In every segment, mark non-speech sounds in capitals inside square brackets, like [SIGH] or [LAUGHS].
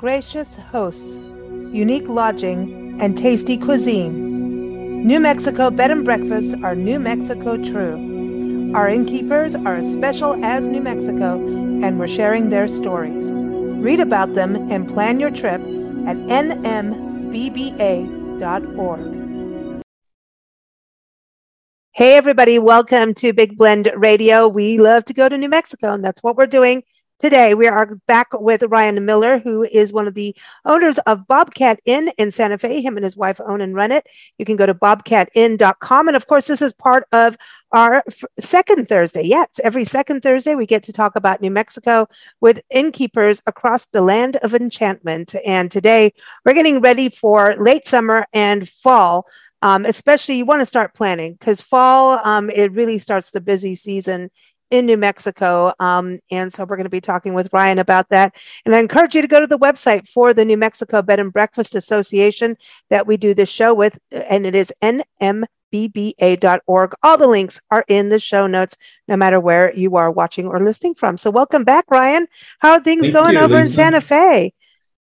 gracious hosts, unique lodging, and tasty cuisine. New Mexico Bed and Breakfasts are New Mexico true. Our innkeepers are as special as New Mexico, and we're sharing their stories. Read about them and plan your trip at nmbba.org. Hey, everybody, welcome to Big Blend Radio. We love to go to New Mexico, and that's what we're doing Today, we are back with Ryan Miller, who is one of the owners of Bobcat Inn in Santa Fe. Him and his wife own and run it. You can go to bobcatinn.com. And of course, this is part of our second Thursday. Yes, every second Thursday, we get to talk about New Mexico with innkeepers across the land of enchantment. And today, we're getting ready for late summer and fall. Um, especially, you want to start planning because fall, um, it really starts the busy season in New Mexico. Um, and so we're going to be talking with Ryan about that. And I encourage you to go to the website for the New Mexico Bed and Breakfast Association that we do this show with, and it is nmbba.org. All the links are in the show notes, no matter where you are watching or listening from. So welcome back, Ryan. How are things Thank going you, over Lisa. in Santa Fe?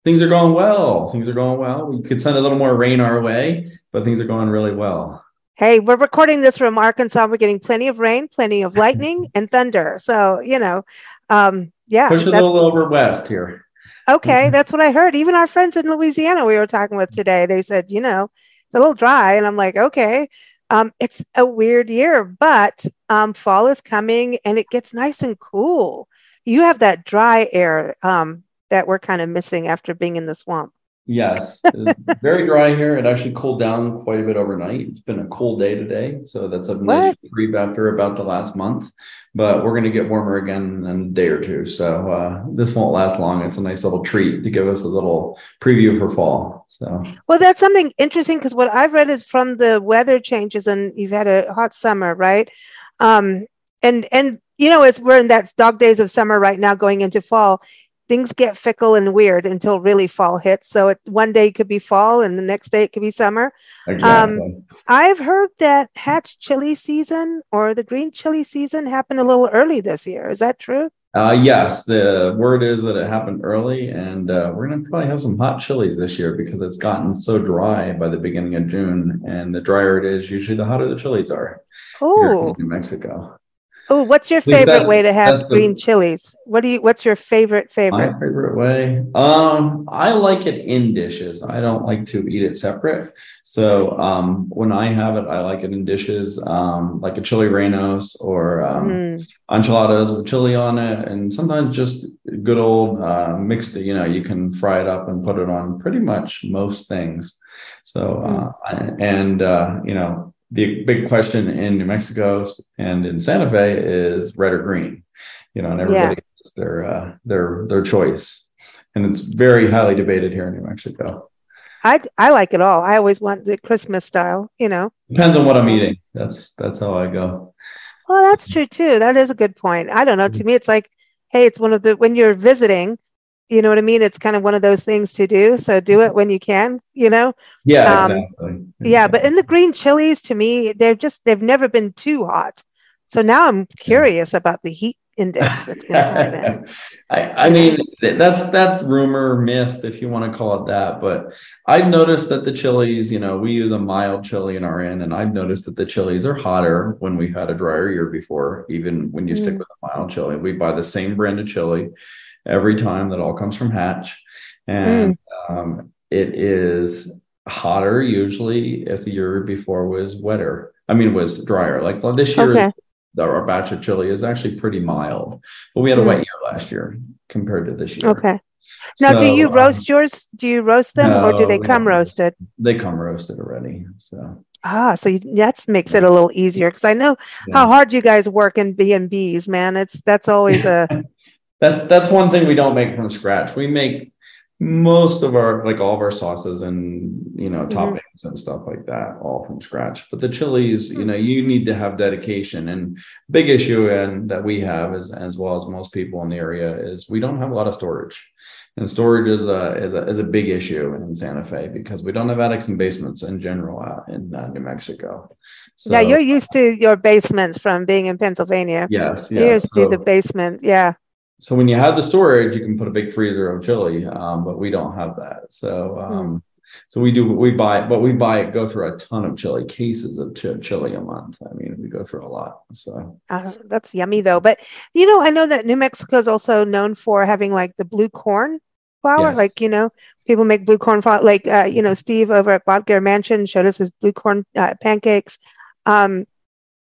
Things are going well. Things are going well. We could send a little more rain our way, but things are going really well. Hey, we're recording this from Arkansas. We're getting plenty of rain, plenty of lightning [LAUGHS] and thunder. So, you know, um, yeah. Push a little over west here. Okay, that's what I heard. Even our friends in Louisiana we were talking with today, they said, you know, it's a little dry. And I'm like, okay. Um, it's a weird year, but um, fall is coming and it gets nice and cool. You have that dry air um, that we're kind of missing after being in the swamp. Yes, very dry here. It actually cooled down quite a bit overnight. It's been a cool day today, so that's a nice reprieve after about the last month. But we're going to get warmer again in a day or two, so uh, this won't last long. It's a nice little treat to give us a little preview for fall. So, well, that's something interesting because what I've read is from the weather changes, and you've had a hot summer, right? Um, and and you know, as we're in that dog days of summer right now, going into fall things get fickle and weird until really fall hits. So it, one day it could be fall and the next day it could be summer. Exactly. Um, I've heard that hatch chili season or the green chili season happened a little early this year. Is that true? Uh, yes, the word is that it happened early, and uh, we're going to probably have some hot chilies this year because it's gotten so dry by the beginning of June. And the drier it is, usually the hotter the chilies are. Oh, New Mexico. Oh, what's your favorite that, way to have green the, chilies? What do you? What's your favorite favorite? My favorite way. Um, I like it in dishes. I don't like to eat it separate. So um, when I have it, I like it in dishes, um, like a chili rellenos or um, mm. enchiladas with chili on it, and sometimes just good old uh, mixed. You know, you can fry it up and put it on pretty much most things. So uh, and uh, you know the big question in New Mexico and in Santa Fe is red or green, you know, and everybody yeah. has their uh, their their choice, and it's very highly debated here in New Mexico. I I like it all. I always want the Christmas style, you know. Depends on what I'm eating. That's that's how I go. Well, that's true too. That is a good point. I don't know. To mm-hmm. me, it's like, hey, it's one of the when you're visiting, you know what I mean? It's kind of one of those things to do. So do it when you can, you know? Yeah, um, exactly. Yeah, but in the green chilies, to me, they're just, they've never been too hot. So now I'm curious about the heat index that's going to happen. I, I mean, that's that's rumor, myth, if you want to call it that. But I've noticed that the chilies, you know, we use a mild chili in our inn, and I've noticed that the chilies are hotter when we've had a drier year before, even when you mm. stick with a mild chili. We buy the same brand of chili every time. That all comes from Hatch, and mm. um, it is hotter usually if the year before was wetter. I mean, was drier. Like this year, okay. our batch of chili is actually pretty mild, but we had a mm. wet year last year compared to this year. Okay. Now, so, do you um, roast um, yours? Do you roast them, no, or do they come roasted? They come roasted already. So ah, so that makes it a little easier because I know yeah. how hard you guys work in B and B's. Man, it's that's always a [LAUGHS] that's that's one thing we don't make from scratch. We make most of our like all of our sauces and you know mm-hmm. toppings and stuff like that all from scratch but the chilies you know you need to have dedication and big issue and that we have as as well as most people in the area is we don't have a lot of storage and storage is a is a, is a big issue in Santa Fe because we don't have attics and basements in general uh, in uh, New Mexico. So, yeah, you're used to your basements from being in Pennsylvania. Yes, yes. You're used so, to the basement. Yeah so when you have the storage, you can put a big freezer of chili, um, but we don't have that. So hmm. um, so we do we buy it, but we buy it go through a ton of chili cases of ch- chili a month. I mean, we go through a lot. So uh, that's yummy though. But you know, I know that New Mexico is also known for having like the blue corn flour. Yes. Like you know, people make blue corn flour. Like uh, you know, Steve over at Bottger Mansion showed us his blue corn uh, pancakes. Um,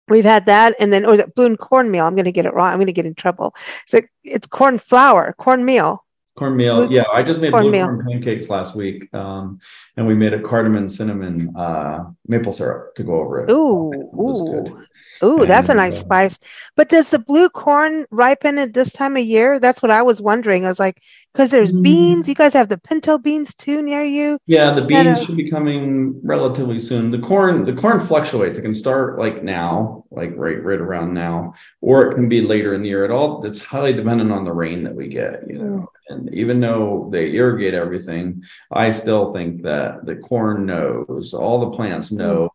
we've had that, and then or is it blue cornmeal? I'm going to get it wrong. I'm going to get in trouble. So it's corn flour, cornmeal. Cornmeal, blue, yeah. I just made blue corn pancakes last week, um, and we made a cardamom cinnamon uh, maple syrup to go over it. Ooh, ooh. Ooh, and, that's a nice uh, spice. But does the blue corn ripen at this time of year? That's what I was wondering. I was like, because there's mm, beans. You guys have the pinto beans too near you. Yeah, the beans should be coming relatively soon. The corn, the corn fluctuates. It can start like now, like right, right around now, or it can be later in the year. It all it's highly dependent on the rain that we get. You know, mm. and even though they irrigate everything, I still think that the corn knows. All the plants mm. know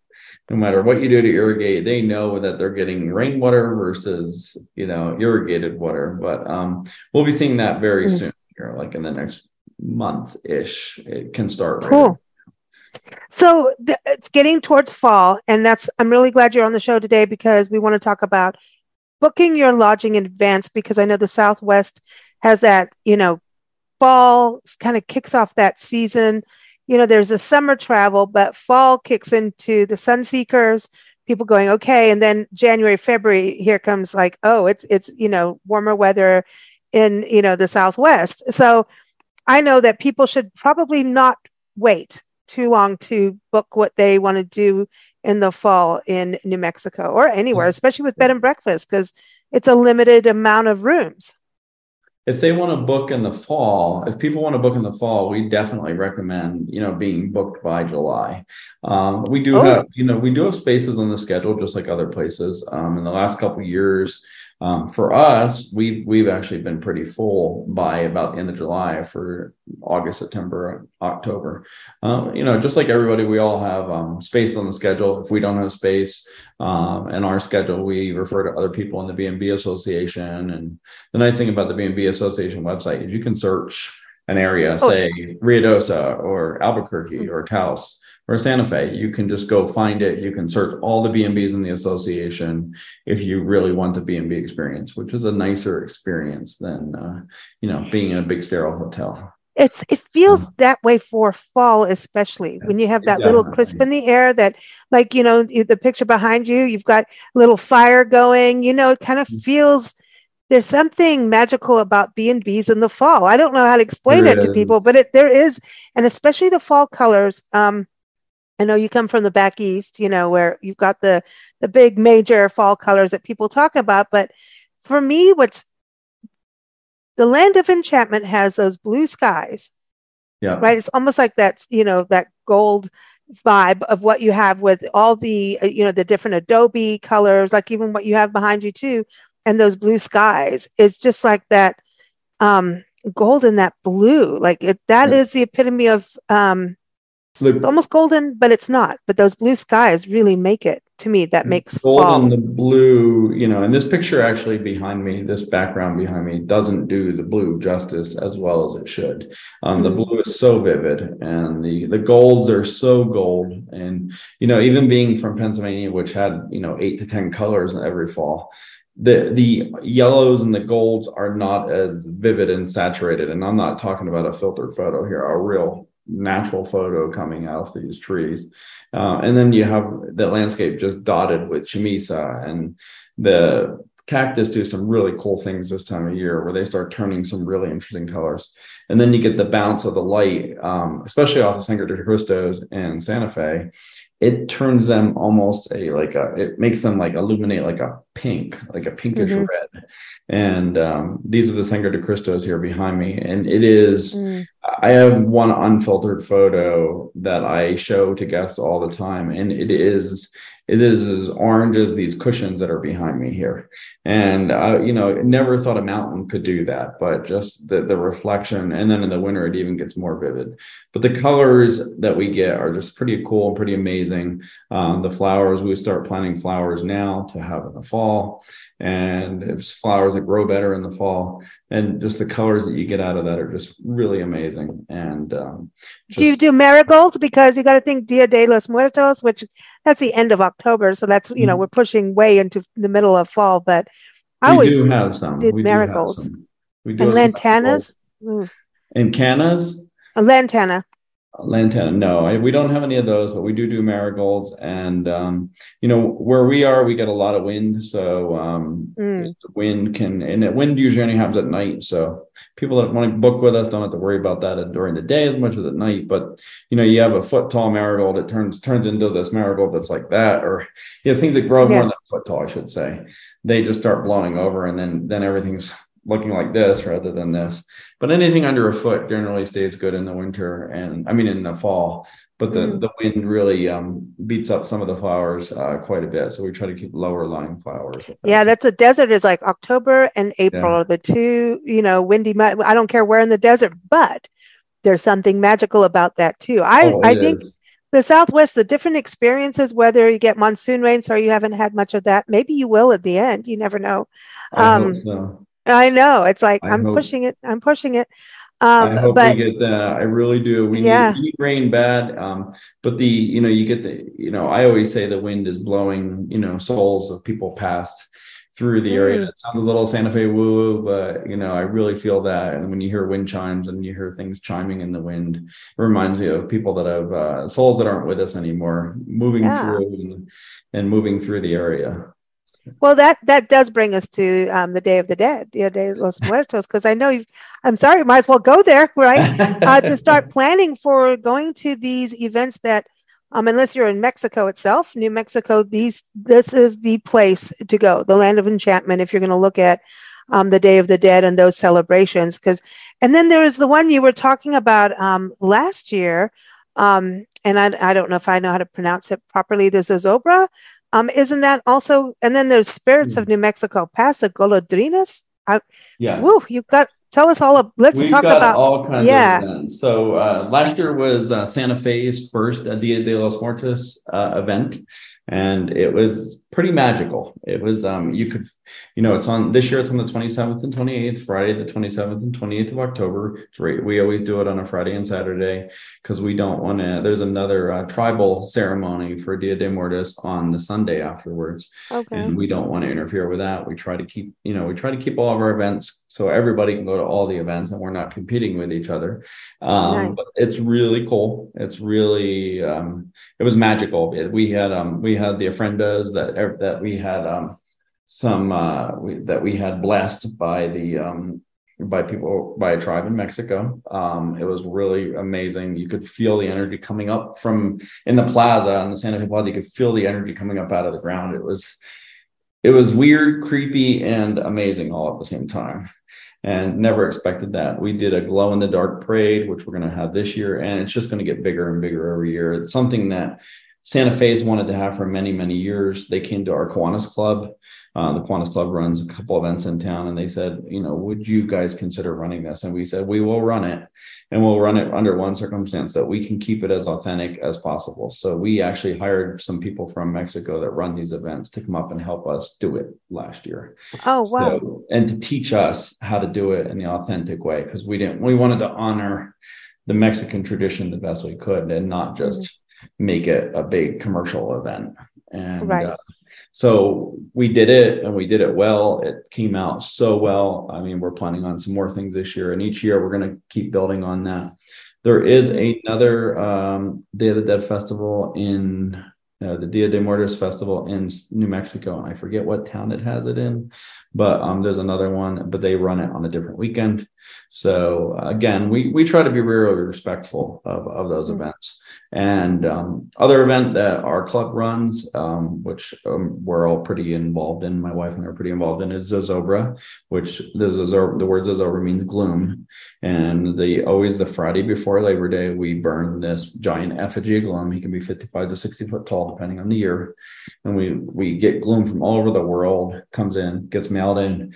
no matter what you do to irrigate, they know that they're getting rainwater versus you know irrigated water. But um, we'll be seeing that very mm-hmm. soon here, like in the next month ish. It can start. Cool. So th- it's getting towards fall, and that's I'm really glad you're on the show today because we want to talk about booking your lodging in advance because I know the Southwest has that you know fall kind of kicks off that season you know, there's a summer travel, but fall kicks into the sun seekers, people going, okay. And then January, February, here comes like, oh, it's, it's, you know, warmer weather in, you know, the Southwest. So I know that people should probably not wait too long to book what they want to do in the fall in New Mexico or anywhere, especially with bed and breakfast, because it's a limited amount of rooms if they want to book in the fall, if people want to book in the fall, we definitely recommend, you know, being booked by July. Um, we do oh. have, you know, we do have spaces on the schedule, just like other places. Um, in the last couple years, um, for us, we've we've actually been pretty full by about the end of July for August, September, October. Um, you know, just like everybody, we all have um, space on the schedule. If we don't have space um, in our schedule, we refer to other people in the B&B Association. And the nice thing about the B&B Association website is you can search an area, oh, say Ruidoso or Albuquerque mm-hmm. or Taos or Santa Fe. You can just go find it. You can search all the B&Bs in the association if you really want the B&B experience, which is a nicer experience than, uh, you know, being in a big sterile hotel. It's it feels that way for fall, especially when you have that little crisp in the air. That, like you know, the picture behind you, you've got a little fire going. You know, it kind of mm-hmm. feels there's something magical about B and B's in the fall. I don't know how to explain there it is. to people, but it there is, and especially the fall colors. Um, I know you come from the back east, you know, where you've got the the big major fall colors that people talk about. But for me, what's the land of enchantment has those blue skies. Yeah. Right. It's almost like that, you know, that gold vibe of what you have with all the, uh, you know, the different Adobe colors, like even what you have behind you too, and those blue skies. It's just like that um gold and that blue. Like it, that yeah. is the epitome of um Look, it's almost golden, but it's not. But those blue skies really make it to me. That makes golden, fall. the blue, you know, and this picture actually behind me, this background behind me, doesn't do the blue justice as well as it should. Um, the blue is so vivid, and the the golds are so gold, and you know, even being from Pennsylvania, which had you know eight to ten colors every fall, the the yellows and the golds are not as vivid and saturated and i'm not talking about a filtered photo here a real natural photo coming out of these trees. Uh, and then you have the landscape just dotted with chamisa and the cactus do some really cool things this time of year where they start turning some really interesting colors. And then you get the bounce of the light, um, especially off the Sangre de Cristos and Santa Fe it turns them almost a like a it makes them like illuminate like a pink like a pinkish mm-hmm. red and um, these are the Sangre de Cristos here behind me and it is mm. I have one unfiltered photo that i show to guests all the time and it is it is as orange as these cushions that are behind me here. And I, you know, never thought a mountain could do that, but just the, the reflection. And then in the winter, it even gets more vivid. But the colors that we get are just pretty cool and pretty amazing amazing. Um, the flowers, we start planting flowers now to have in the fall, and it's flowers that grow better in the fall, and just the colors that you get out of that are just really amazing. And um, just, do you do marigolds because you got to think Dia de los Muertos, which that's the end of October, so that's you know mm-hmm. we're pushing way into the middle of fall, but I we do have some. Did we marigolds. We do and lantanas. Mm. And cannas. A lantana. Lantana, no, I, we don't have any of those, but we do do marigolds. And um, you know where we are, we get a lot of wind, so um, mm. wind can and the wind usually only happens at night. So people that want to book with us don't have to worry about that during the day as much as at night. But you know, you have a foot tall marigold, it turns turns into this marigold that's like that, or you know, things that grow yeah. more than a foot tall, I should say. They just start blowing over, and then then everything's looking like this rather than this. But anything under a foot generally stays good in the winter and I mean in the fall. But the, mm. the wind really um, beats up some of the flowers uh, quite a bit. So we try to keep lower lying flowers. Yeah, that's a desert is like October and April yeah. are the two, you know, windy. I don't care where in the desert, but there's something magical about that too. I, oh, I think is. the Southwest, the different experiences, whether you get monsoon rains or you haven't had much of that, maybe you will at the end. You never know. Um, so. I know. It's like I am pushing it. I'm pushing it. Um, I hope but, we get that. I really do. We yeah. need rain bad. Um, but the, you know, you get the, you know, I always say the wind is blowing, you know, souls of people past through the area. Mm. It sounds a little Santa Fe woo woo, but you know, I really feel that. And when you hear wind chimes and you hear things chiming in the wind, it reminds me of people that have uh, souls that aren't with us anymore, moving yeah. through and, and moving through the area. Well, that that does bring us to um, the Day of the Dead, yeah, Dia de los Muertos, because I know you've. I'm sorry, might as well go there, right? [LAUGHS] uh, to start planning for going to these events that, um, unless you're in Mexico itself, New Mexico, these this is the place to go, the land of enchantment. If you're going to look at um, the Day of the Dead and those celebrations, because and then there is the one you were talking about um, last year, um, and I, I don't know if I know how to pronounce it properly. There's a Zobra um, isn't that also? And then there's Spirits mm. of New Mexico, past the Golondrinas. I, yes. Woo, you've got. Tell us all. Of, let's We've talk about all kinds yeah. of events. So uh, last year was uh, Santa Fe's first Dia de los Muertos uh, event, and it was pretty magical. It was um you could you know it's on this year it's on the 27th and 28th Friday the 27th and 28th of October. Right. We always do it on a Friday and Saturday because we don't want to there's another uh, tribal ceremony for Dia de Muertos on the Sunday afterwards. Okay. And we don't want to interfere with that. We try to keep you know we try to keep all of our events so everybody can go to all the events and we're not competing with each other. Um nice. but it's really cool. It's really um it was magical. We had um we we had the ofrendas that that we had um, some uh, we, that we had blessed by the um, by people by a tribe in Mexico. Um, it was really amazing. You could feel the energy coming up from in the plaza in the Santa Fe Plaza. You could feel the energy coming up out of the ground. It was it was weird, creepy, and amazing all at the same time. And never expected that. We did a glow in the dark parade, which we're going to have this year, and it's just going to get bigger and bigger every year. It's something that Santa Fe's wanted to have for many, many years. They came to our Kiwanis Club. Uh, the Kiwanis Club runs a couple events in town, and they said, you know, would you guys consider running this? And we said, we will run it, and we'll run it under one circumstance that we can keep it as authentic as possible. So we actually hired some people from Mexico that run these events to come up and help us do it last year. Oh wow! So, and to teach us how to do it in the authentic way, because we didn't, we wanted to honor the Mexican tradition the best we could, and not just. Make it a big commercial event. And right. uh, so we did it and we did it well. It came out so well. I mean, we're planning on some more things this year, and each year we're going to keep building on that. There is another um, Day of the Dead festival in uh, the Dia de Muertos festival in New Mexico, and I forget what town it has it in, but um, there's another one, but they run it on a different weekend. So again, we we try to be really respectful of of those mm-hmm. events. And um, other event that our club runs, um, which um, we're all pretty involved in, my wife and I are pretty involved in, is Zozobra, which the, Zozobra, the word Zozobra means gloom. And the always the Friday before Labor Day, we burn this giant effigy of gloom. He can be 55 to 60 foot tall, depending on the year. And we we get gloom from all over the world, comes in, gets mailed in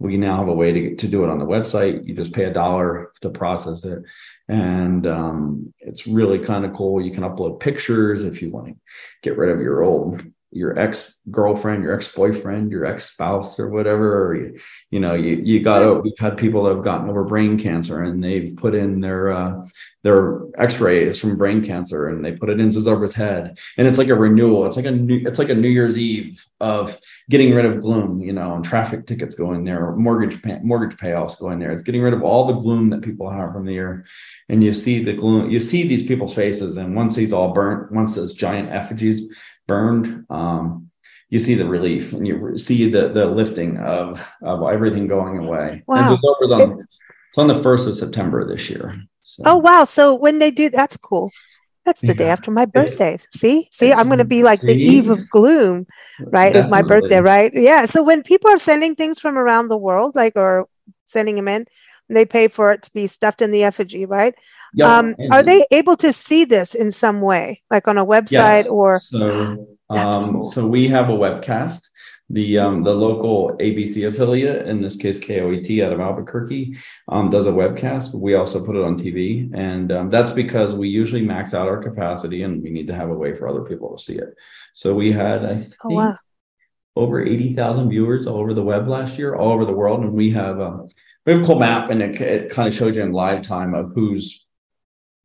we now have a way to, to do it on the website. You just pay a dollar to process it. And um, it's really kind of cool. You can upload pictures if you want to get rid of your old your ex girlfriend, your ex boyfriend, your ex spouse, or whatever. Or you, you know, you you got to. We've had people that have gotten over brain cancer, and they've put in their uh, their X rays from brain cancer, and they put it into Zozobra's head, and it's like a renewal. It's like a new. It's like a New Year's Eve of getting rid of gloom. You know, and traffic tickets going there, mortgage pay, mortgage payoffs going there. It's getting rid of all the gloom that people have from the year, and you see the gloom. You see these people's faces, and once these all burnt, once those giant effigies burned, um, you see the relief and you see the the lifting of of everything going away. Wow. And so it's on, it's on the first of September this year. So. Oh wow! So when they do, that's cool. That's the yeah. day after my birthday. see, see, I'm going to be like see? the eve of gloom, right? Is my birthday, right? Yeah. So when people are sending things from around the world, like or sending them in, they pay for it to be stuffed in the effigy, right? Yep. Um, are they able to see this in some way, like on a website yes. or? So, um, cool. so we have a webcast. The um, the local ABC affiliate, in this case KOAT out of Albuquerque, um, does a webcast. But we also put it on TV, and um, that's because we usually max out our capacity, and we need to have a way for other people to see it. So we had, I think, oh, wow. over eighty thousand viewers all over the web last year, all over the world, and we have. Um, we have a cool map and it, it kind of shows you in live time of who's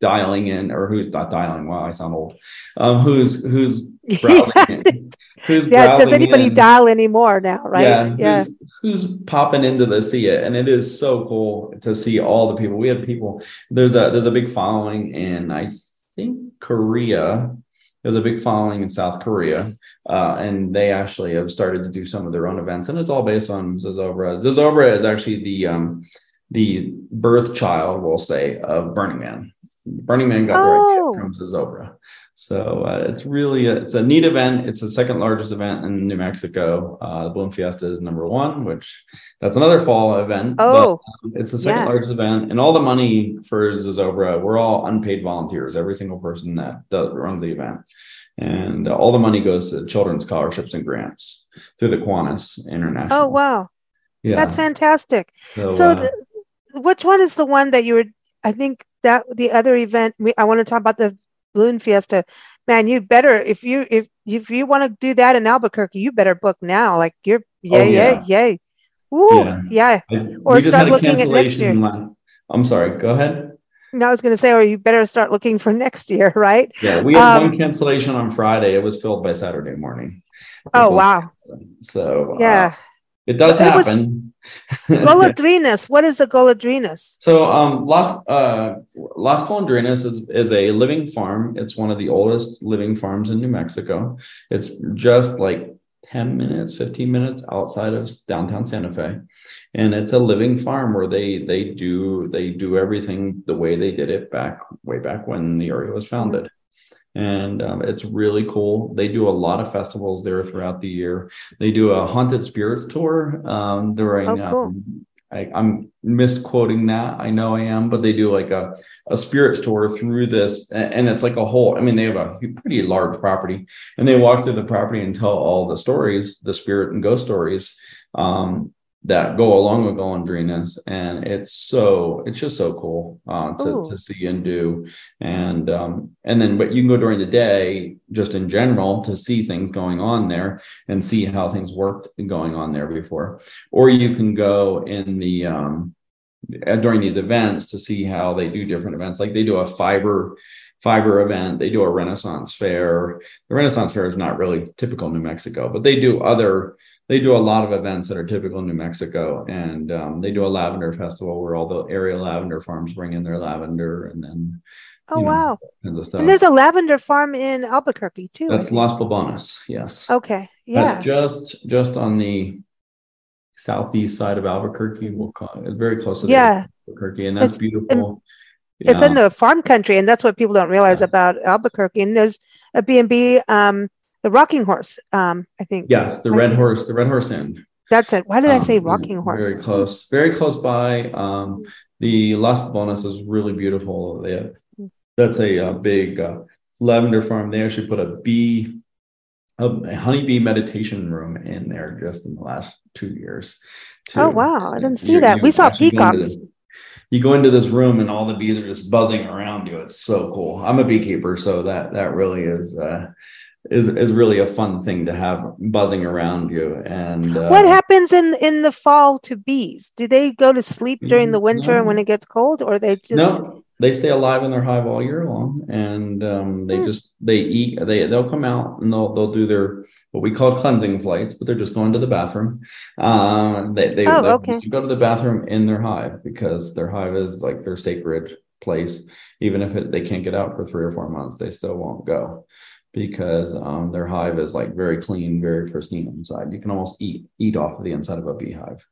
dialing in or who's not dialing wow i sound old um, who's who's [LAUGHS] browsing yeah, who's yeah does anybody in. dial anymore now right yeah, yeah. Who's, who's, popping into the see it and it is so cool to see all the people we have people there's a there's a big following in i think korea there's a big following in South Korea, uh, and they actually have started to do some of their own events, and it's all based on Zozobra. Zozobra is actually the um, the birth child, we'll say, of Burning Man. Burning Man got oh. the idea from Zozobra. So uh, it's really a, it's a neat event. It's the second largest event in New Mexico. Uh, the Balloon Fiesta is number one, which that's another fall event. Oh, but, um, it's the second yeah. largest event, and all the money for Zozobra, we're all unpaid volunteers. Every single person that does, runs the event, and uh, all the money goes to children's scholarships and grants through the Kiwanis International. Oh wow, yeah, that's fantastic. So, so uh, the, which one is the one that you were? I think that the other event we, I want to talk about the balloon fiesta. Man, you better if you if if you want to do that in Albuquerque, you better book now. Like you're yay, oh, yeah. yay, yay. Ooh, yeah. yeah. or start looking at next year. I'm sorry, go ahead. No, I was going to say, or you better start looking for [LAUGHS] next year, right? Yeah, we had um, one cancellation on Friday. It was filled by Saturday morning. Oh wow! So yeah, uh, it does it happen. [LAUGHS] Golondrinas. what is a golondrinas? So um, Las uh, Las Golondrinas is, is a living farm. It's one of the oldest living farms in New Mexico. It's just like 10 minutes, 15 minutes outside of downtown Santa Fe. And it's a living farm where they they do they do everything the way they did it back way back when the area was founded and um, it's really cool. They do a lot of festivals there throughout the year. They do a haunted spirits tour um, during. Oh, cool. um, I, am misquoting that. I know I am, but they do like a, a spirits tour through this, and, and it's like a whole. I mean, they have a pretty large property, and they walk through the property and tell all the stories, the spirit and ghost stories. Um, that go along with golondrinas and it's so it's just so cool uh, to, to see and do. And um, and then but you can go during the day just in general to see things going on there and see how things worked going on there before. Or you can go in the um, during these events to see how they do different events. Like they do a fiber fiber event they do a renaissance fair. The renaissance fair is not really typical new mexico but they do other they do a lot of events that are typical in New Mexico, and um, they do a lavender festival where all the area lavender farms bring in their lavender, and then oh know, wow, and there's a lavender farm in Albuquerque too. That's Las Poblanos, yes. Okay, yeah, That's just just on the southeast side of Albuquerque. We'll call it very close to yeah Albuquerque, and that's it's, beautiful. It's in the farm country, and that's what people don't realize yeah. about Albuquerque. And there's a B and B um, the Rocking Horse. Um, I think. Yes, the I Red think. Horse, the Red Horse Inn. That's it. Why did um, I say Rocking Horse? Very close, very close by. Um, the Las Poblanos is really beautiful. They have, that's a, a big uh, lavender farm. They actually put a bee a honeybee meditation room in there just in the last two years. Oh wow! I didn't see you, that. You we saw peacocks. you go into this room and all the bees are just buzzing around you. It's so cool. I'm a beekeeper, so that that really is uh, is is really a fun thing to have buzzing around you. And uh, what happens in in the fall to bees? Do they go to sleep during the winter no. when it gets cold, or they just no? They stay alive in their hive all year long, and um, they hmm. just they eat. They they'll come out and they'll they'll do their what we call cleansing flights, but they're just going to the bathroom. Um, they they, oh, okay. go to the bathroom in their hive because their hive is like their sacred place. Even if it, they can't get out for three or four months, they still won't go because um, their hive is like very clean, very pristine inside. You can almost eat eat off of the inside of a beehive.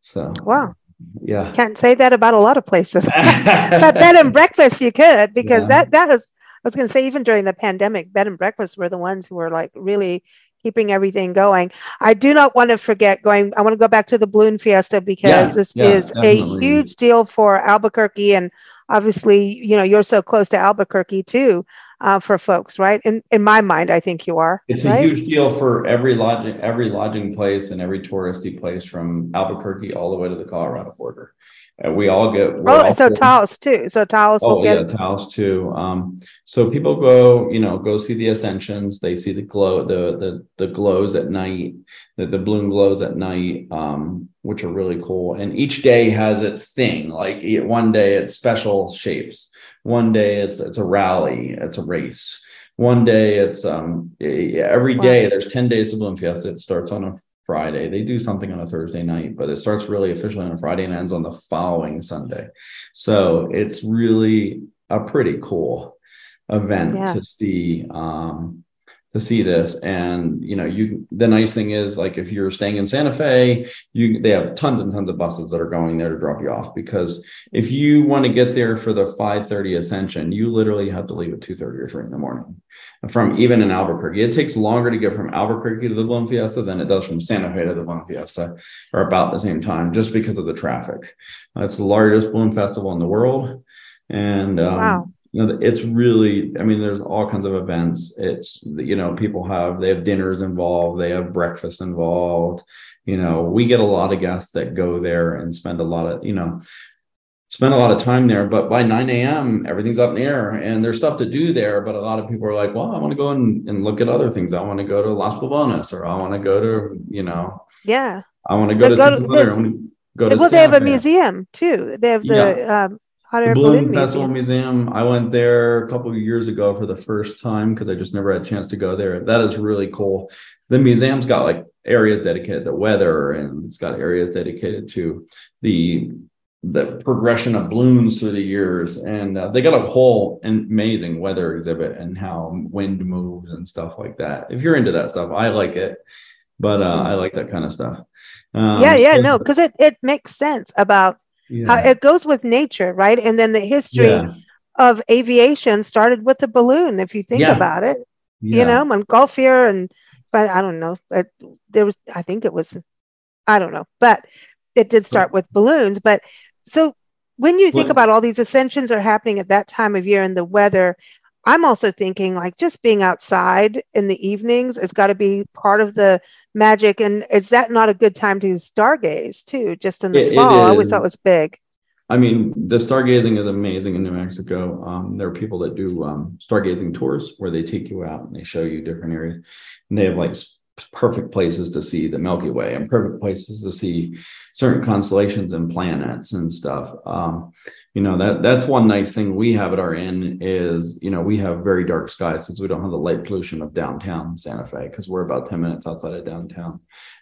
So wow, yeah, can't say that about a lot of places. [LAUGHS] but bed and breakfast you could because yeah. that that was I was going to say even during the pandemic, bed and breakfast were the ones who were like really keeping everything going. I do not want to forget going. I want to go back to the balloon fiesta because yes, this is definitely. a huge deal for Albuquerque and obviously you know you're so close to Albuquerque too uh, for folks, right? In in my mind, I think you are. It's right? a huge deal for every lodging every lodging place and every touristy place from Albuquerque all the way to the Colorado border. And we all get oh, so Taos too. So Taos oh, will get yeah, Taos too. Um, so people go, you know, go see the ascensions. They see the glow, the the the glows at night, the, the balloon glows at night, um, which are really cool. And each day has its thing. Like one day it's special shapes. One day it's it's a rally, it's a race. One day it's um every day wow. there's 10 days of Balloon Fiesta. It starts on a Friday. They do something on a Thursday night, but it starts really officially on a Friday and ends on the following Sunday. So it's really a pretty cool event yeah. to see um, to see this. And you know you the nice thing is like if you're staying in santa fe you they have tons and tons of buses that are going there to drop you off. Because if you want to get there for the 5.30 ascension you literally have to leave at 2.30 or 3 in the morning from even in albuquerque. It takes longer to get from albuquerque to the balloon fiesta than it does from santa fe to the balloon fiesta or about the same time just because of the traffic. It's the largest balloon festival in the world. And um, wow you know it's really i mean there's all kinds of events. It's you know people have they have dinners involved they have breakfast involved. You know we get a lot of guests that go there and spend a lot of you know spend a lot of time there. But by 9 a.m everything's up in the air and there's stuff to do there. But a lot of people are like well i want to go and, and look at other things. I want to go to las Poblanos or i want to go to you know yeah. I want to go to, go to, go to well they have a museum too. They have the yeah. um, Hot Air Balloon, Balloon Festival Museum. Museum. I went there a couple of years ago for the first time because I just never had a chance to go there. That is really cool. The museum's got like areas dedicated to weather, and it's got areas dedicated to the the progression of balloons through the years, and uh, they got a whole amazing weather exhibit and how wind moves and stuff like that. If you're into that stuff, I like it, but uh, I like that kind of stuff. Um, yeah, yeah, so, no, because it it makes sense about yeah. How it goes with nature, right? And then the history yeah. of aviation started with the balloon, if you think yeah. about it. You know, Montgolfier and but I don't know. It, there was I think it was I don't know, but it did start with balloons. But so when you think about all these ascensions are happening at that time of year and the weather, I'm also thinking like just being outside in the evenings has got to be part of the magic. And is that not a good time to stargaze too? Just in the it, fall, it I always thought it was big. I mean, the stargazing is amazing in New Mexico. Um, there are people that do um, stargazing tours where they take you out and they show you different areas, and they have like perfect places to see the Milky Way and perfect places to see certain constellations and planets and stuff. Um, you know that that's one nice thing we have at our inn is you know we have very dark skies since we don't have the light pollution of downtown Santa Fe because we're about ten minutes outside of downtown,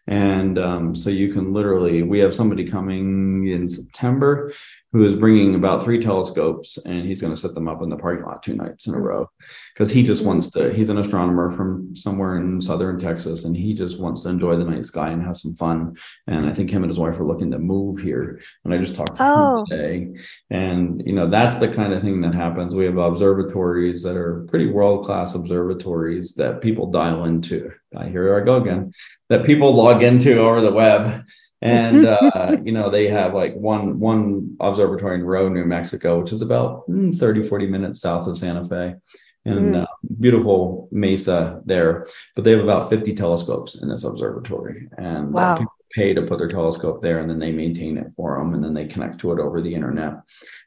and um, so you can literally we have somebody coming in September who is bringing about three telescopes and he's going to set them up in the parking lot two nights in a row. Because he just wants to he's an astronomer from somewhere in southern texas and he just wants to enjoy the night sky and have some fun. And i think him and his wife are looking to move here. And i just talked to oh. him today. and you know that's the kind of thing that happens we have observatories that are pretty world class observatories that people dial into I here I go again that people log into over the web and [LAUGHS] uh, you know they have like one one observatory in Rowe, New Mexico, which is about mm, 30, 40 minutes south of Santa Fe. and mm. uh, beautiful mesa there. But they have about 50 telescopes in this observatory, and uh, wow. uh, people pay to put their telescope there, and then they maintain it for them, and then they connect to it over the internet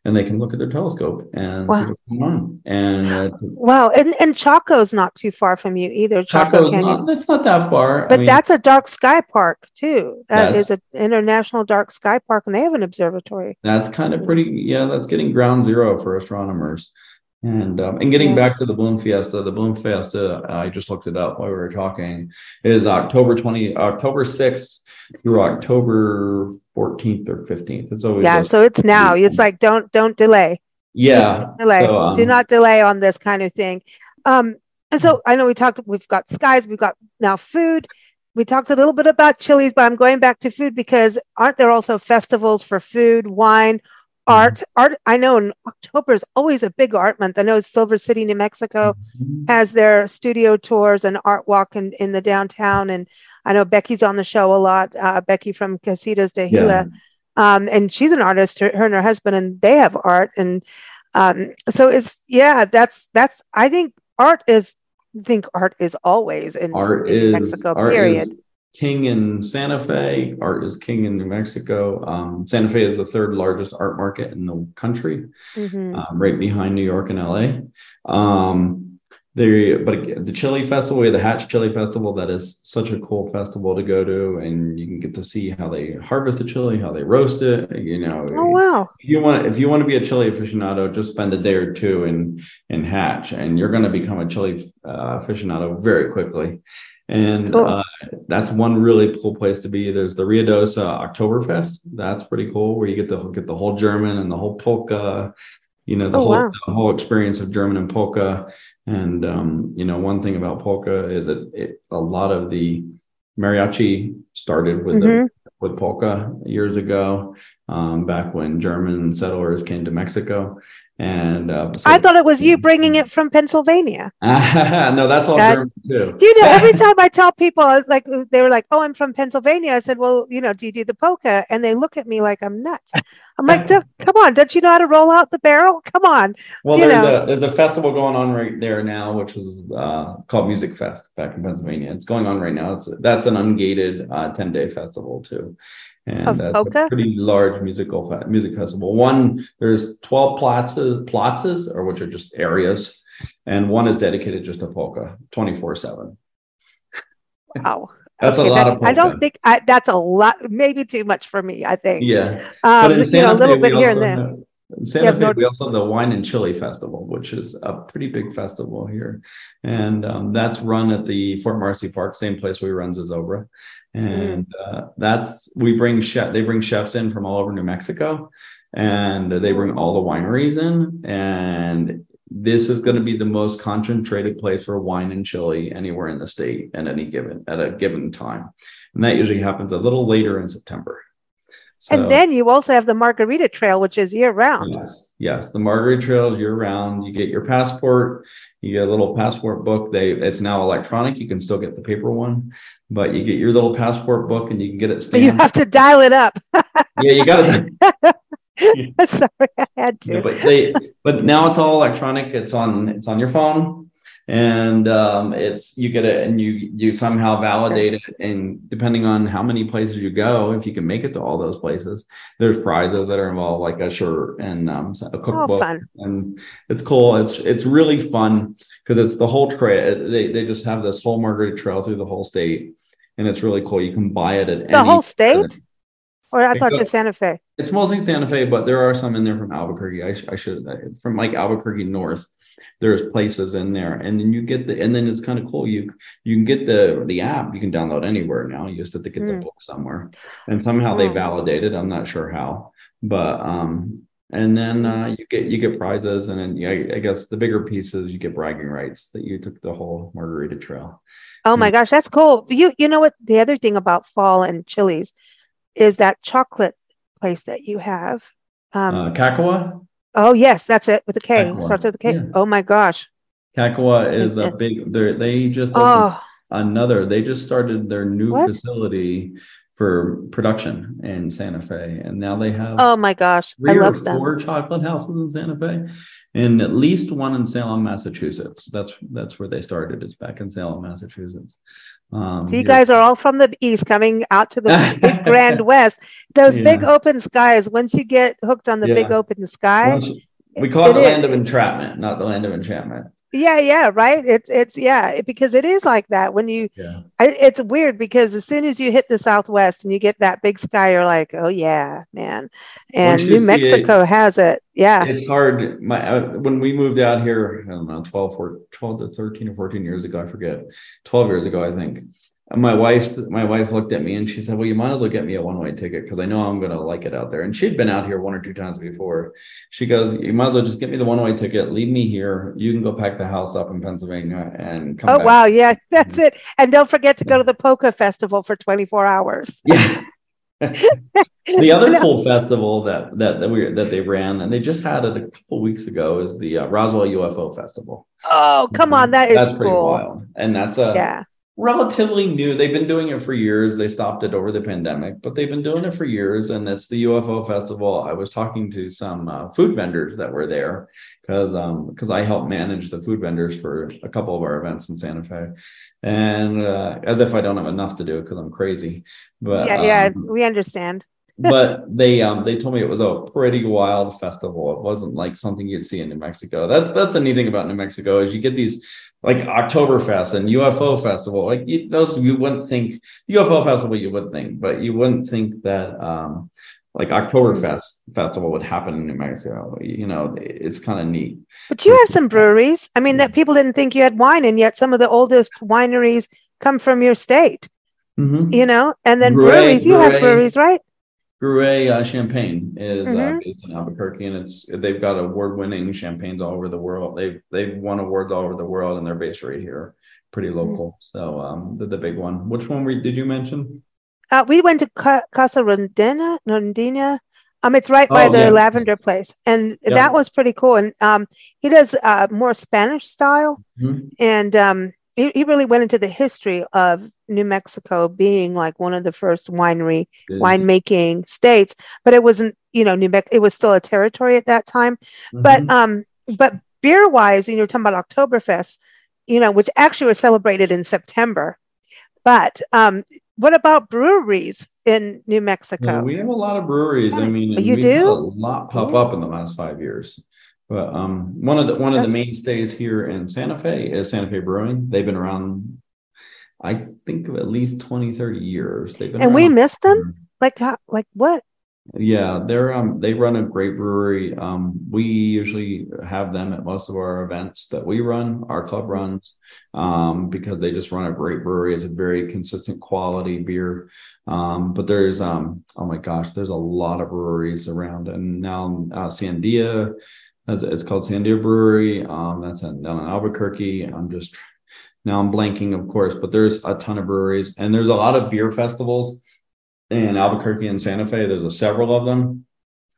and they can look at their telescope and wow. see what's going on. And uh, wow, and and Chaco's not too far from you either. Chaco Chaco's Canyon. not. It's not that far. But I mean, that's a dark sky park too. That is an international dark sky park, and they have an observatory. That's kind of pretty. Yeah, that's getting ground zero for astronomers. And um, and getting yeah. back to the Balloon Fiesta, the Balloon Fiesta, I just looked it up while we were talking, is October 20, October 6th through October 14th or 15th. It's always yeah. So it's now. It's like don't don't delay. Yeah. Don't delay. So, um, Do not delay on this kind of thing. Um, and so I know we talked. We've got skies. We've got now food. We talked a little bit about chilies, but I'm going back to food because aren't there also festivals for food, wine, art mm-hmm. art i know october is always a big art month i know silver city new mexico mm-hmm. has their studio tours and art walk in, in the downtown and i know becky's on the show a lot uh, becky from casitas de gila yeah. um, and she's an artist her, her, and her husband and they have art and um, so it's yeah that's that's i think art is I think art is always in, art in is, Mexico, period. Is, king in Santa Fe. Art is king in New Mexico. Um, Santa Fe is the third largest art market in the country, mm-hmm. um, right behind New York and LA. Um, there, but the Chili Festival, we the Hatch Chili Festival, that is such a cool festival to go to, and you can get to see how they harvest the chili, how they roast it. You know, oh wow! If you want, if you want to be a chili aficionado, just spend a day or two in in Hatch, and you're going to become a chili uh, aficionado very quickly. And cool. uh, that's one really cool place to be. There's the Ruidoso Oktoberfest. That's pretty cool, where you get to get the whole German and the whole polka, you know, the oh, whole wow. the whole experience of German and polka. And um, you know, one thing about polka is that it, a lot of the mariachi started with mm-hmm. the with polka years ago, um, back when German settlers came to Mexico. And uh, so, I thought it was you bringing it from Pennsylvania. [LAUGHS] no, that's all that, German too. You know, every [LAUGHS] time I tell people, like, they were like, "Oh, I'm from Pennsylvania." I said, "Well, you know, do you do the polka?" And they look at me like I'm nuts. I'm like, "Come on, don't you know how to roll out the barrel? Come on." Well, you there's know. a there's a festival going on right there now, which was uh, called Musikfest back in Pennsylvania. It's going on right now. It's that's an ungated uh, ten day festival too, and of that's polka? a pretty large musical fe- music festival. One there's twelve platzes platzes, or which are just areas, and one is dedicated just to polka, twenty four seven. Wow. That's okay, a lot that, of. I don't think I, that's a lot, maybe too much for me. I think. Yeah, um, but in Santa you know, a little Fe, bit here and there. Santa Fe, we also have the Wine and Chili Festival, which is a pretty big festival here, and um, that's run at the Fort Marcy Park, same place we run Zozobra, and uh, that's we bring chef. They bring chefs in from all over New Mexico, and they bring all the wineries in, and this is going to be the most concentrated place for wine and chili anywhere in the state at any given at a given time, and that usually happens a little later in September. So, and then you also have the Margarita Trail, which is year round. Yes, yes, the Margarita Trail is year round. You get your passport, you get a little passport book. They it's now electronic. You can still get the paper one, but you get your little passport book and you can get it stamped. You have to dial it up. yeah, you got to. [LAUGHS] [LAUGHS] [LAUGHS] Sorry, I had to. But they, but now it's all electronic. It's on, it's on your phone. And um, it's you get it and you you somehow validate it. And depending on how many places you go if you can make it to all those places there's prizes that are involved like a shirt and um, a cookbook. oh, and it's cool. It's it's really fun because it's the whole trail they, they just have this whole margarita trail through the whole state. And it's really cool. You can buy it at the whole state or I thought just Santa Fe. It's mostly Santa Fe, but there are some in there from Albuquerque. I, sh- I should from like Albuquerque north there's places in there and then you get the and then it's kind of cool you you can get the the app you can download anywhere now you just have to get mm. the hmm. book somewhere and somehow oh. they validate it i'm not sure how but um and then uh, you get you get prizes and then yeah, I guess the bigger pieces you get bragging rights that you took the whole margarita trail oh my gosh that's cool you you know what the other thing about fall and chilies is that chocolate place that you have um uh, Kakawa? Oh yes, that's it with a K. Starts with a K. Yeah. Oh my gosh. Kakawa is a big. They they just oh. another. They just started their new what? facility for production in Santa Fe, and now they have oh my gosh, I love them. Four chocolate houses in Santa Fe, and at least one in Salem, Massachusetts. That's that's where they started. Is back in Salem, Massachusetts. Um, so you guys are all from the east, coming out to the [LAUGHS] big grand west. Those yeah. big open skies. Once you get hooked on the yeah. big open sky, we call it, it the land of entrapment, not the land of enchantment yeah yeah right? It's it's yeah because it is like that when you yeah. I, it's weird because as soon as you hit the southwest and you get that big sky you're like oh yeah man. And new mexico it, has it yeah. it's hard. My uh, when we moved out here i don't know 12 or 12 to 13 or 14 years ago i forget 12 years ago i think my wife my wife looked at me and she said well you might as well get me a one-way ticket because i know i'm going to like it out there. And she'd been out here one or two times before. She goes you might as well just get me the one-way ticket. Leave me here. You can go pack the house up in pennsylvania and come oh back. wow. Yeah [LAUGHS] that's it. And don't forget to go to the polka festival for 24 hours. [LAUGHS] Yeah. [LAUGHS] The other no. cool festival that that that we that they ran and they just had it a couple weeks ago is the uh, Roswell UFO Festival. Oh, come on, that is that's cool. pretty wild, and that's a yeah relatively new. They've been doing it for years. They stopped it over the pandemic, but they've been doing it for years. And it's the UFO festival. I was talking to some uh, food vendors that were there because um because I help manage the food vendors for a couple of our events in Santa Fe, and uh, as if I don't have enough to do because I'm crazy. But yeah, yeah, um, we understand. [LAUGHS] but they um they told me it was a pretty wild festival. It wasn't like something you'd see in New Mexico. That's that's the neat thing about New Mexico is you get these like Oktoberfest and UFO festival. Like you, those you wouldn't think UFO festival you wouldn't think, but you wouldn't think that um like Oktoberfest festival would happen in New Mexico. You know, it's kind of neat. But you have some breweries. I mean, that people didn't think you had wine, and yet some of the oldest wineries come from your state. Mm-hmm. You know, and then breweries. You have breweries, right? Gruet uh, Champagne is uh, mm-hmm. uh, based in Albuquerque, and it's they've got award-winning champagnes all over the world. They've they've won awards all over the world, and they're based right here, pretty mm-hmm. local. Mm-hmm. So um, the, the big one. Which one we, did you mention? Uh, we went to Ca- Casa Rondeña, Rondeña. Um, it's right by oh, the yeah. lavender place, and yeah. that was pretty cool. And um, he does uh, more Spanish style, mm-hmm. and um, he, he really went into the history of New Mexico being like one of the first winery winemaking states, but it wasn't, you know, New Mexico, it was still a territory at that time. Mm-hmm. But um, but beer wise, you know, talking about Oktoberfest, you know, which actually was celebrated in September. But um, what about breweries in New Mexico? Yeah, we have a lot of breweries. I mean, you do a lot pop up in the last five years. But um, one of the one of the mainstays here in Santa Fe is Santa Fe Brewing. They've been around, I think, of at least 20, 30 years. They've been and we missed them. Like how, like what? Yeah, they're um they run a great brewery. Um, we usually have them at most of our events that we run, our club runs, um, because they just run a great brewery. It's a very consistent quality beer. Um, but there's um oh my gosh, there's a lot of breweries around, and now uh, Sandia it's called Sandia Brewery. Um, that's in, down in Albuquerque. I'm just now I'm blanking, of course, but there's a ton of breweries and there's a lot of beer festivals in Albuquerque and Santa Fe. There's a several of them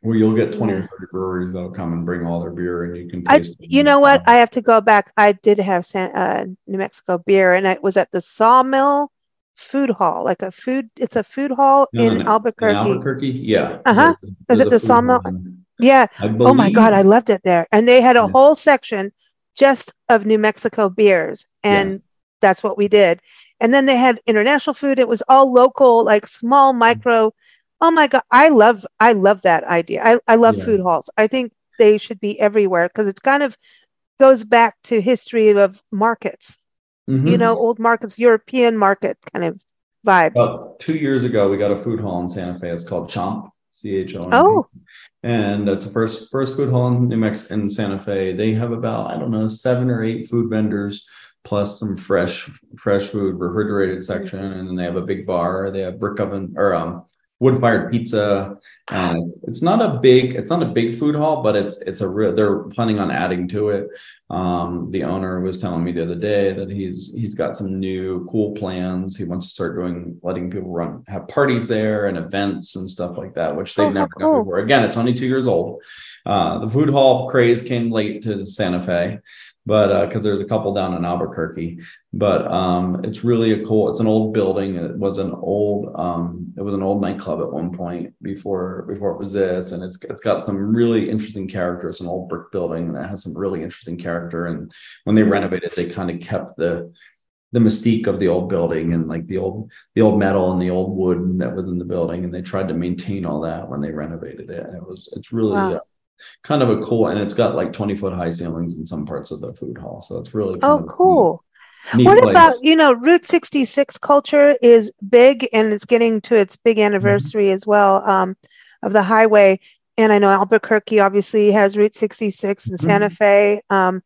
where you'll get 20 or 30 breweries that'll come and bring all their beer and you can taste I, you know what? I have to go back. I did have San, uh, new mexico beer and it was at the sawmill food hall like a food it's a food hall no, in, albuquerque in albuquerque. Yeah. Uh-huh. Is it the sawmill yeah. oh my God, I loved it there. And they had a yeah. whole section just of New Mexico beers. And yes. that's what we did. And then they had international food. It was all local, like small mm-hmm. micro. Oh my God. I love, I love that idea. I, I love yeah. food halls. I think they should be everywhere because it's kind of goes back to history of markets. Mm-hmm. You know, old markets, European market kind of vibes. About two years ago, we got a food hall in Santa Fe. It's called Chomp. C H O. Oh, and that's the first first food hall in New Mexico in Santa Fe. They have about I don't know seven or eight food vendors plus some fresh fresh food refrigerated section, and then they have a big bar. They have brick oven or um wood fired pizza. And it's not a big, it's not a big food hall, but it's it's a real. They're planning on adding to it. Um, the owner was telling me the other day that he's he's got some new cool plans. He wants to start doing letting people run have parties there and events and stuff like that, which they've oh, never cool. done before. Again, it's only two years old. Uh, the food hall craze came late to Santa Fe but because uh, there's a couple down in Albuquerque. But um, it's really a cool. It's an old building. It was an old. Um, it was an old nightclub at one point before before it was this, and it's it's got some really interesting character. It's an old brick building that has some really interesting character. And when they renovated, they kind of kept the the mystique of the old building and like the old the old metal and the old wood that was in the building and they tried to maintain all that when they renovated it and it was it's really wow. Kind of a cool and it's got like 20 foot high ceilings in some parts of the food hall so it's really oh cool neat, neat what place. about you know route 66 culture is big and it's getting to its big anniversary mm-hmm. as well um, of the highway and i know albuquerque obviously has route 66 and santa mm-hmm. fe um,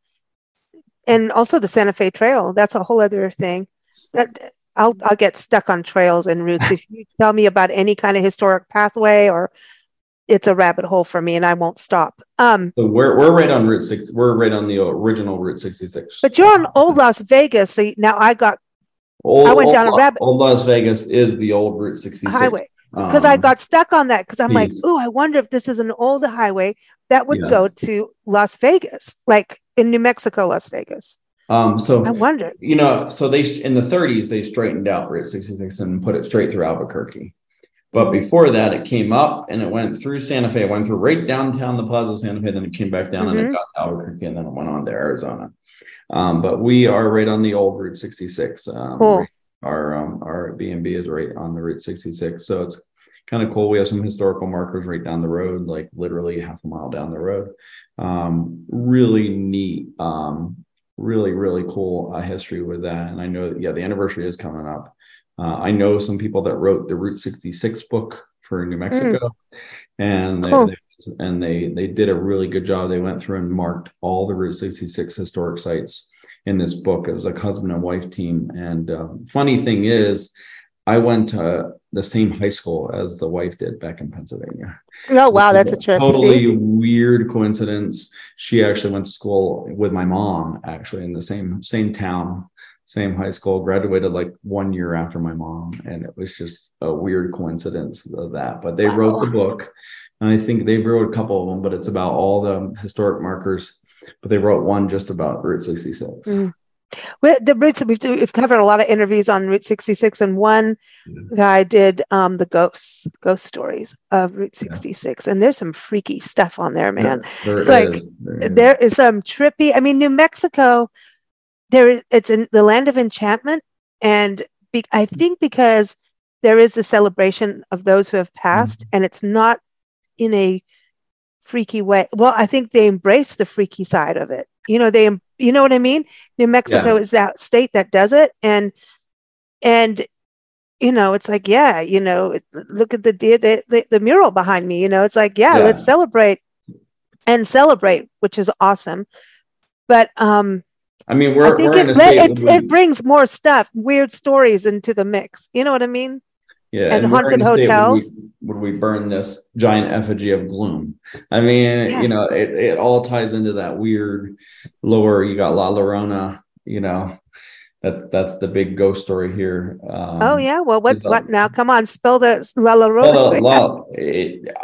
and also the Santa Fe Trail. That's a whole other thing. That I'll I'll get stuck on trails and routes. [LAUGHS] if you tell me about any kind of historic pathway or it's a rabbit hole for me and I won't stop. Um so we're we're right on Route Six. We're right on the original Route 66. But you're on old Las Vegas. So now I got old, I went down a rabbit old Las Vegas is the old Route 66 highway. Because um, I got stuck on that because I'm geez. like, oh, I wonder if this is an old highway that would yes. go to Las Vegas, like in New Mexico, Las Vegas. Um, so I wonder, you know, so they in the 30s they straightened out Route 66 and put it straight through Albuquerque. But before that, it came up and it went through Santa Fe. It went through right downtown the Plaza Santa Fe. Then it came back down mm-hmm. and it mm-hmm. got to Albuquerque and then it went on to Arizona. Um, but we are right on the old Route 66. Um, cool. Our um, our B and B is right on the Route 66. So it's kind of cool. We have some historical markers right down the road, like literally half a mile down the road. Um, really neat, um, really, really cool uh, history with that. And I know, yeah, the anniversary is coming up. Uh, I know some people that wrote the Route 66 book for New Mexico, mm. and cool. they, they, and they they did a really good job. They went through and marked all the Route 66 historic sites in this book. It was a husband and wife team. And uh, funny thing is, I went to the same high school as the wife did back in Pennsylvania. Oh wow, that's a trip. Totally weird coincidence. She actually went to school with my mom, actually in the same same town, same high school. Graduated like one year after my mom, and it was just a weird coincidence of that. But they wow. wrote the book, and I think they wrote a couple of them, but it's about all the historic markers. But they wrote one just about Route 66. Mm. Well, the we've, we've covered a lot of interviews on Route 66, and one guy did um, the ghosts, ghost stories of Route 66, yeah. and there's some freaky stuff on there, man. There, there it's like there, there is some trippy. I mean, New Mexico, there is it's in the land of enchantment, and be, I think because there is a celebration of those who have passed, mm-hmm. and it's not in a freaky way. Well, I think they embrace the freaky side of it. You know, they you know what I mean? New Mexico yeah. is that state that does it. And, and, you know, it's like, yeah, you know, look at the, the, the, the mural behind me, you know, it's like, yeah, yeah, let's celebrate and celebrate, which is awesome. But, um, I mean, we're, I think we're it, it, it, brings more stuff, weird stories into the mix. You know what I mean? Yeah, and, and haunted hotels. Would we, we, burn this giant effigy of gloom? I mean, yeah. you know, it, it all ties into that weird lore. You got La Llorona, you know, that's that's the big ghost story here. Um, oh yeah, well, what what now? Come on, spill the La Llorona. La,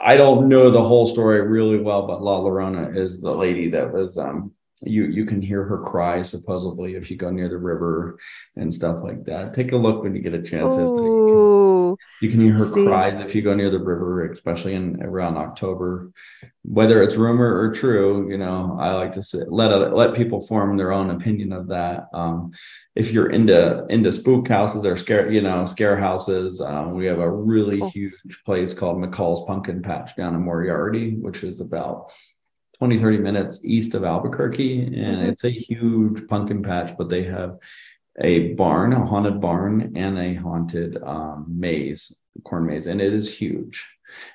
I don't know the whole story really well, but La Llorona is the lady that was um you you can hear her cry supposedly if you go near the river and stuff like that. Take a look when you get a chance. Ooh, you can hear her see. cries if you go near the river, especially in around October. Whether it's rumor or true, you know, I like to sit, let a, let people form their own opinion of that. Um, if you're into into spook houses or scare, you know, scare houses, um, we have a really cool. huge place called McCall's Pumpkin Patch down in Moriarty, which is about 20, 30 minutes east of Albuquerque. And mm-hmm. it's a huge pumpkin patch, but they have a barn, a haunted barn, and a haunted um, maze, corn maze. And it is huge.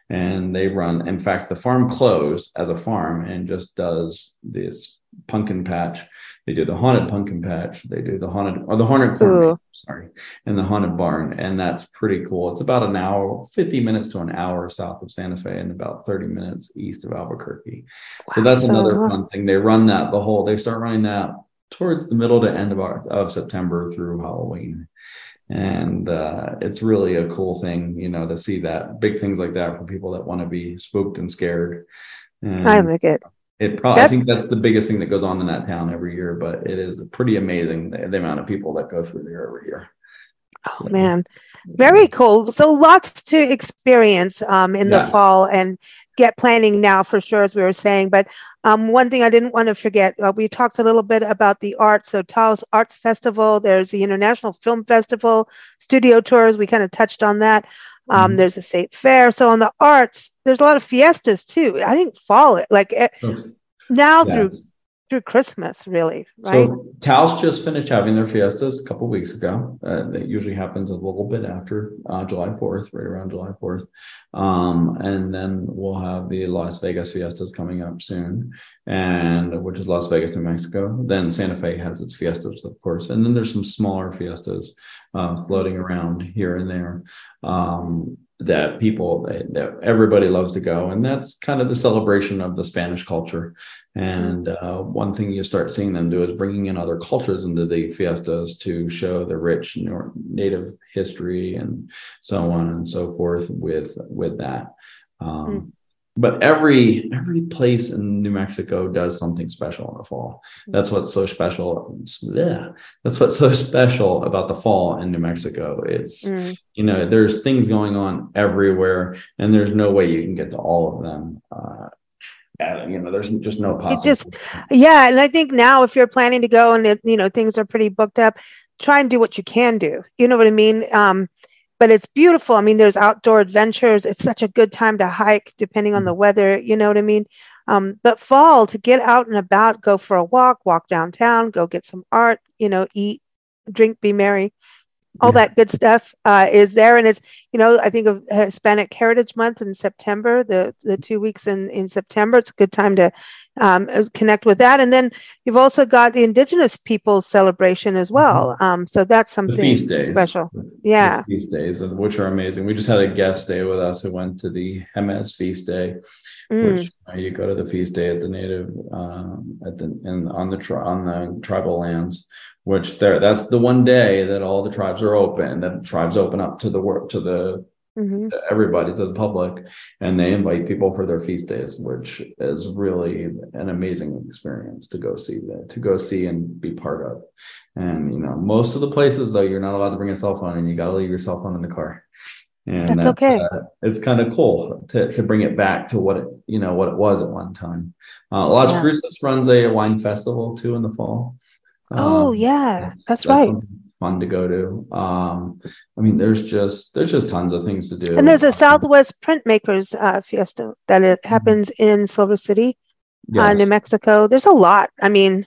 And they run, in fact, the farm closed as a farm and just does this pumpkin patch. They do the haunted pumpkin patch. They do the haunted or the haunted corn, sorry, and the haunted barn, and that's pretty cool. It's about an hour, fifty minutes to an hour south of Santa Fe, and about thirty minutes east of Albuquerque. Wow, so that's so another nice. fun thing. They run that the whole. They start running that towards the middle to end of our, of September through Halloween. And uh, it's really a cool thing, you know, to see that big things like that for people that want to be spooked and scared. And, I like it it probably I think that's the biggest thing that goes on in that town every year, but it is pretty amazing the, the amount of people that go through there every year. Oh so, man, very cool. So lots to experience um, in yes. the fall and get planning now for sure, as we were saying. But um, one thing I didn't want to forget, uh, we talked a little bit about the arts. So Taos Arts Festival, there's the International Film Festival, studio tours. We kind of touched on that. Um, mm-hmm. There's a state fair. So on the arts, there's a lot of fiestas too. I think fall, like eh, now yes. through through Christmas, really, right? So Taos just finished having their fiestas a couple weeks ago. Uh, that usually happens a little bit after uh, July 4th, right around July 4th. Um, and then we'll have the Las Vegas fiestas coming up soon, and which is Las Vegas, New Mexico. Then Santa Fe has its fiestas, of course, and then there's some smaller fiestas uh, floating around here and there. Um, that people that everybody loves to go and that's kind of the celebration of the spanish culture. And uh, one thing you start seeing them do is bringing in other cultures into the fiestas to show the rich native history and so on and so forth with with that. Um, mm but every every place in New Mexico does something special in the fall. That's what's so special. Yeah, that's what's so [LAUGHS] special about the fall in New Mexico. It's mm. you know there's things going on everywhere, and there's no way you can get to all of them. Uh, you know, there's just no possible. Just yeah, and I think now if you're planning to go and it, you know things are pretty booked up, try and do what you can do. You know what I mean? Um, but it's beautiful. I mean, there's outdoor adventures. It's such a good time to hike, depending on the mm-hmm. weather. You know what I mean? Um, but fall to get out and about, go for a walk, walk downtown, go get some art, you know, eat, drink, be merry. All yeah. that good stuff uh, is there, and it's you know I think of Hispanic Heritage Month in September, the the two weeks in in September. It's a good time to um, uh, connect with that. And then you've also got the Indigenous Peoples celebration as well. Mm-hmm. Um, so that's something special. Yeah. The feast days, which are amazing. We just had a guest stay with us who went to the Jemez feast day, mm. which uh, you go to the feast day at the native, um, at the, and on the, tri- on the tribal lands, which there, that's the one day that all the tribes are open, that tribes open up to the work, to the mm-hmm. to everybody to the public and they invite people for their feast days which is really an amazing experience to go see that to go see and be part of. And you know most of the places though you're not allowed to bring a cell phone and you got to leave your cell phone in the car. And that's, that's okay. uh, it's kind of cool to, to bring it back to what it you know what it was at one time. Uh, las yeah. cruces runs a wine festival too in the fall. Oh um, yeah. that's, that's right fun to go to. Um, I mean, there's just there's just tons of things to do. And there's a Southwest Printmakers uh, Fiesta that it mm-hmm. happens in Silver City, yes. uh, New Mexico. There's a lot. I mean,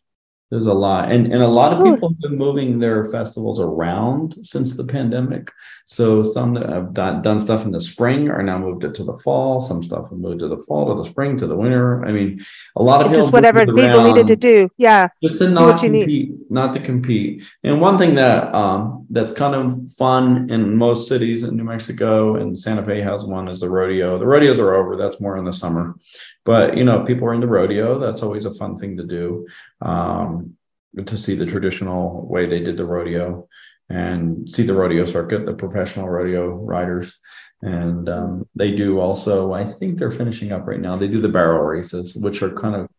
there's a lot, and and a lot of people have been moving their festivals around since the pandemic. So some that have done, done stuff in the spring are now moved it to the fall. Some stuff have moved to the fall, to the spring, to the winter. I mean, a lot of just whatever people needed to do. Yeah, just to not compete, not to compete. And one thing that um, that's kind of fun in most cities in New Mexico and Santa Fe has one is the rodeo. The rodeos are over. That's more in the summer, but you know, people are in the rodeo. That's always a fun thing to do. Um, to see the traditional way they did the rodeo and see the rodeo circuit, the professional rodeo riders. And um, they do also, I think they're finishing up right now. They do the barrel races, which are kind of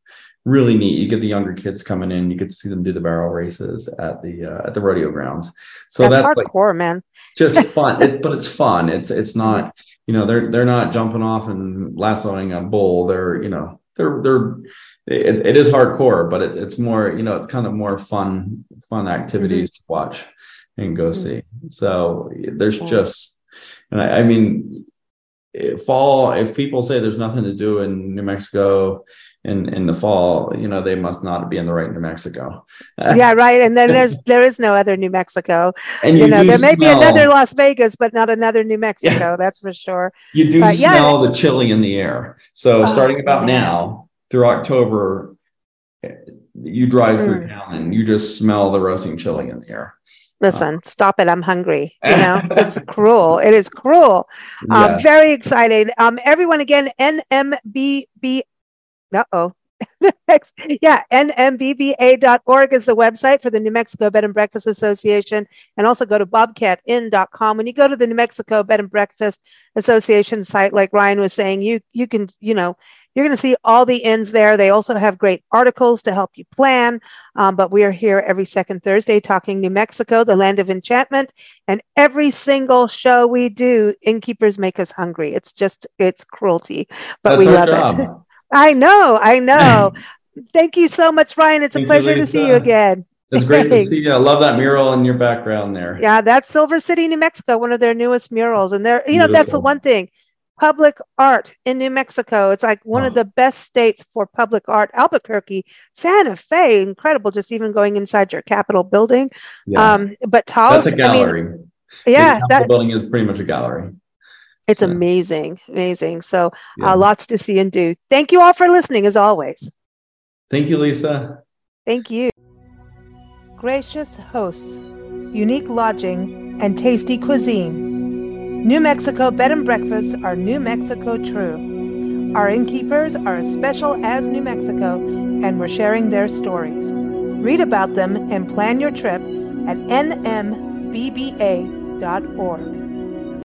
really neat. You get the younger kids coming in, you get to see them do the barrel races at the uh, at the rodeo grounds. So that's, that's hardcore, like, man. just fun, it, but it's fun. It's it's not you know they're they're not jumping off and lassoing a bull. They're you know they're they're it, it is hardcore, but it, it's more you know it's kind of more fun fun activities mm-hmm. to watch and go mm-hmm. see. So there's just and I, I mean fall if people say there's nothing to do in New Mexico in in the fall you know they must not be in the right new mexico [LAUGHS] yeah right and then there's there is no other new mexico and you, you know there may be another las vegas but not another new mexico yeah, that's for sure you do but, smell yeah. the chili in the air so oh, starting about now through october you drive through mm. town and you just smell the roasting chili in the air listen uh, stop it i'm hungry you know [LAUGHS] it's cruel it is cruel um, yeah. very excited um, everyone again nmbb uh-oh. [LAUGHS] yeah, nmbba.org is the website for the New Mexico Bed and Breakfast Association. And also go to bobcatinn.com. When you go to the New Mexico Bed and Breakfast Association site, like Ryan was saying, you you can, you know, you're going to see all the ends there. They also have great articles to help you plan. Um, but we are here every second Thursday talking New Mexico, the land of enchantment. And every single show we do, innkeepers make us hungry. It's just, it's cruelty, but That's we love it. [LAUGHS] I know, I know. [LAUGHS] Thank you so much, Ryan. It's a Thank you, pleasure to see you again. It's great to see you. I love that mural in your background there. Yeah, that's Silver City, New Mexico, one of their newest murals. And they're, you know, that's the one thing. Public art in New Mexico. It's like one of Oh. the best states for public art. Albuquerque, Santa Fe, incredible. Just even going inside your Capitol building. Yes. Um, but That's Taos, a I mean, gallery. The yeah, that building is pretty much a gallery. it's So, amazing, amazing. So yeah. uh, lots to see and do. Thank you all for listening, as always. Thank you, Lisa. Thank you. Gracious hosts, unique lodging, and tasty cuisine. New Mexico bed and breakfasts are New Mexico true. Our innkeepers are as special as New Mexico, and we're sharing their stories. Read about them and plan your trip at nmbba.org.